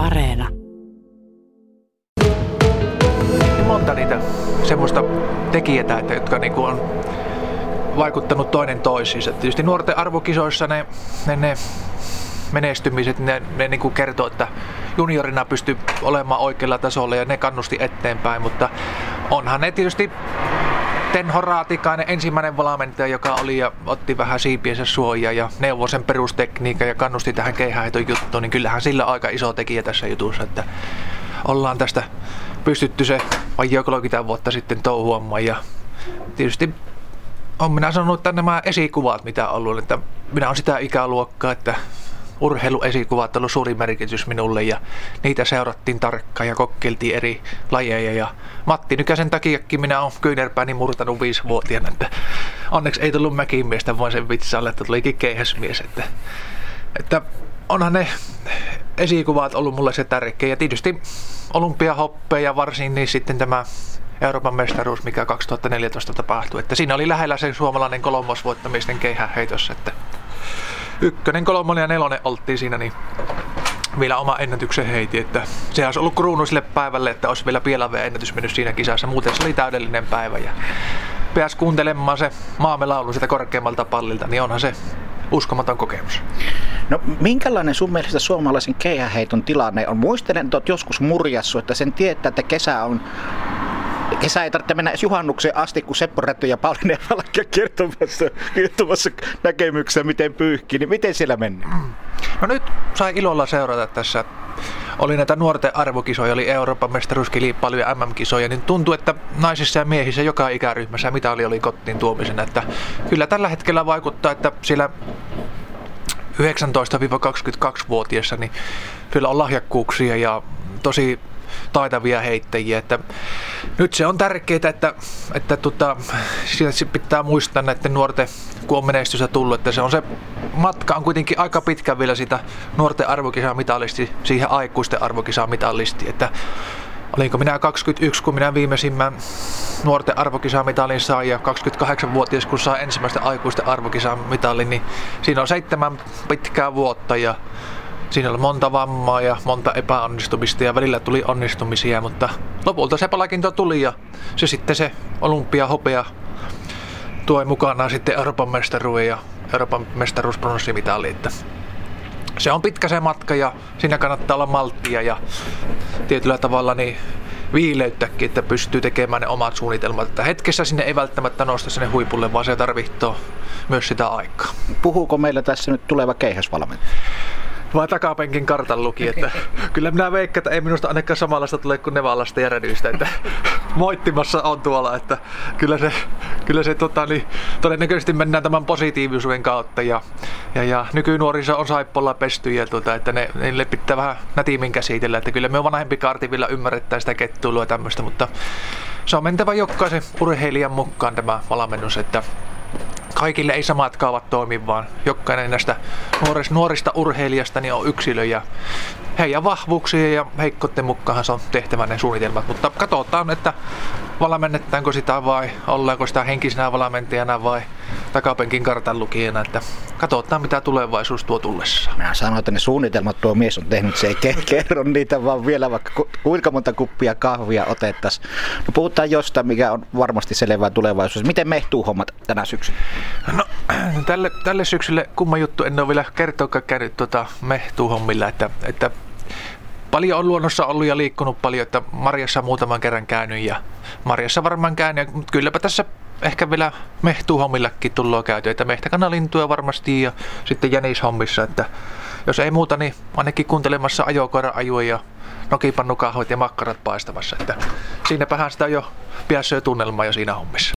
Areena. Monta niitä semmoista tekijätä, jotka niinku on vaikuttanut toinen toisiinsa. Tietysti nuorten arvokisoissa ne, ne, ne menestymiset, ne, ne niin kuin kertoo, että juniorina pystyy olemaan oikealla tasolla ja ne kannusti eteenpäin, mutta onhan ne tietysti Tenho Raatikainen ensimmäinen valmentaja, joka oli ja otti vähän siipiensä suojaa ja neuvoi sen perustekniikan ja kannusti tähän keihäheiton juttuun, niin kyllähän sillä aika iso tekijä tässä jutussa, että ollaan tästä pystytty se 30 vuotta sitten touhuamaan ja tietysti on minä sanonut, että nämä esikuvat, mitä on ollut, että minä olen sitä ikäluokkaa, että urheiluesikuvat ollut suuri merkitys minulle ja niitä seurattiin tarkkaan ja kokeiltiin eri lajeja. Ja Matti Nykäsen takiakin minä olen kyynärpääni murtanut viisivuotiaana, että onneksi ei tullut mäkimiestä, vaan sen vitsalle, että tulikin keihäsmies. Että, että onhan ne esikuvat ollut mulle se tärkeä ja tietysti olympiahoppeja varsin, niin sitten tämä Euroopan mestaruus, mikä 2014 tapahtui. Että siinä oli lähellä se suomalainen kolmosvoittamisten keihäheitossa, että ykkönen, kolmonen ja nelonen oltiin siinä, niin vielä oma ennätyksen heiti, että se olisi ollut kruunu sille päivälle, että olisi vielä pielaveen ennätys mennyt siinä kisassa. Muuten se oli täydellinen päivä ja pääsi kuuntelemaan se maamme laulu sitä korkeammalta pallilta, niin onhan se uskomaton kokemus. No minkälainen sun mielestä suomalaisen keihäheiton tilanne on? Muistelen, että olet joskus murjassu, että sen tietää, että kesä on kesä ei tarvitse mennä juhannukseen asti, kun Seppo Rättö ja Pauli Nevalakka kertomassa, kertomassa näkemyksiä, miten pyyhkii, niin miten siellä mennään? No nyt sai ilolla seurata tässä. Oli näitä nuorten arvokisoja, oli Euroopan mestaruuskilpailu ja MM-kisoja, niin tuntuu, että naisissa ja miehissä joka ikäryhmässä mitä oli, oli kotiin tuomisen. Että kyllä tällä hetkellä vaikuttaa, että siellä 19-22-vuotiaissa niin kyllä on lahjakkuuksia ja tosi taitavia heittäjiä. Että nyt se on tärkeää, että, että tota, siitä pitää muistaa näiden nuorten, kun on menestystä tullut, että se on se matka on kuitenkin aika pitkä vielä sitä nuorten arvokisamitalisti siihen aikuisten arvokisamitalisti, että olinko minä 21, kun minä viimeisimmän nuorten arvokisamitalin sain ja 28-vuotias, kun saa ensimmäistä aikuisten arvokisamitalin, niin siinä on seitsemän pitkää vuotta ja Siinä oli monta vammaa ja monta epäonnistumista ja välillä tuli onnistumisia, mutta lopulta se palkinto tuli ja se sitten se olympiahopea tuo mukanaan sitten Euroopan mestaruuden ja Euroopan mestaruusbronssimitali. Että se on pitkä se matka ja siinä kannattaa olla malttia ja tietyllä tavalla niin viileyttäkin, että pystyy tekemään ne omat suunnitelmat. Että hetkessä sinne ei välttämättä nosta sinne huipulle, vaan se tarvitsee myös sitä aikaa. Puhuuko meillä tässä nyt tuleva keihäsvalmentaja? Vai takapenkin kartan luki, että kyllä minä veikkaan, että ei minusta ainakaan samanlaista tule kuin Nevallasta ja Rädystä, että moittimassa on tuolla, että kyllä se, kyllä se tota, niin, todennäköisesti mennään tämän positiivisuuden kautta ja, ja, ja nykynuoriso on saippolla pestyjä, tuota, että ne, niille pitää vähän nätimin käsitellä, että kyllä me vanhempi kaarti vielä ymmärrettää sitä kettuilua ja tämmöistä, mutta se on mentävä jokaisen urheilijan mukaan tämä valmennus, että kaikille ei samat kaavat toimi, vaan jokainen näistä nuorista, nuorista urheilijasta niin on yksilö ja heidän vahvuuksia ja heikkoiden mukaan se on tehtävä ne suunnitelmat. Mutta katsotaan, että valmennetaanko sitä vai ollaanko sitä henkisenä valmentajana vai takapenkin kartan lukijana, että katsotaan mitä tulevaisuus tuo tullessa. Mä sanoin, että ne suunnitelmat tuo mies on tehnyt, se ei kerro niitä, vaan vielä vaikka kuinka monta kuppia kahvia otettaisiin. No puhutaan jostain, mikä on varmasti selvää tulevaisuudessa. Miten mehtuu hommat tänä syksynä? No tälle, tälle syksylle kumma juttu, en ole vielä kertoakaan käynyt tuota mehtuu hommilla, että, että paljon on luonnossa ollut ja liikkunut paljon, että Marjassa muutaman kerran käynyt ja Marjassa varmaan käynyt, mutta kylläpä tässä ehkä vielä mehtuuhommillakin tullaan käyty, että mehtäkanalintuja varmasti ja sitten jänishommissa, että jos ei muuta, niin ainakin kuuntelemassa ajokoira ajoja ja nokipannukahvit ja makkarat paistavassa, että siinäpähän sitä jo pääsee tunnelmaa jo siinä hommissa.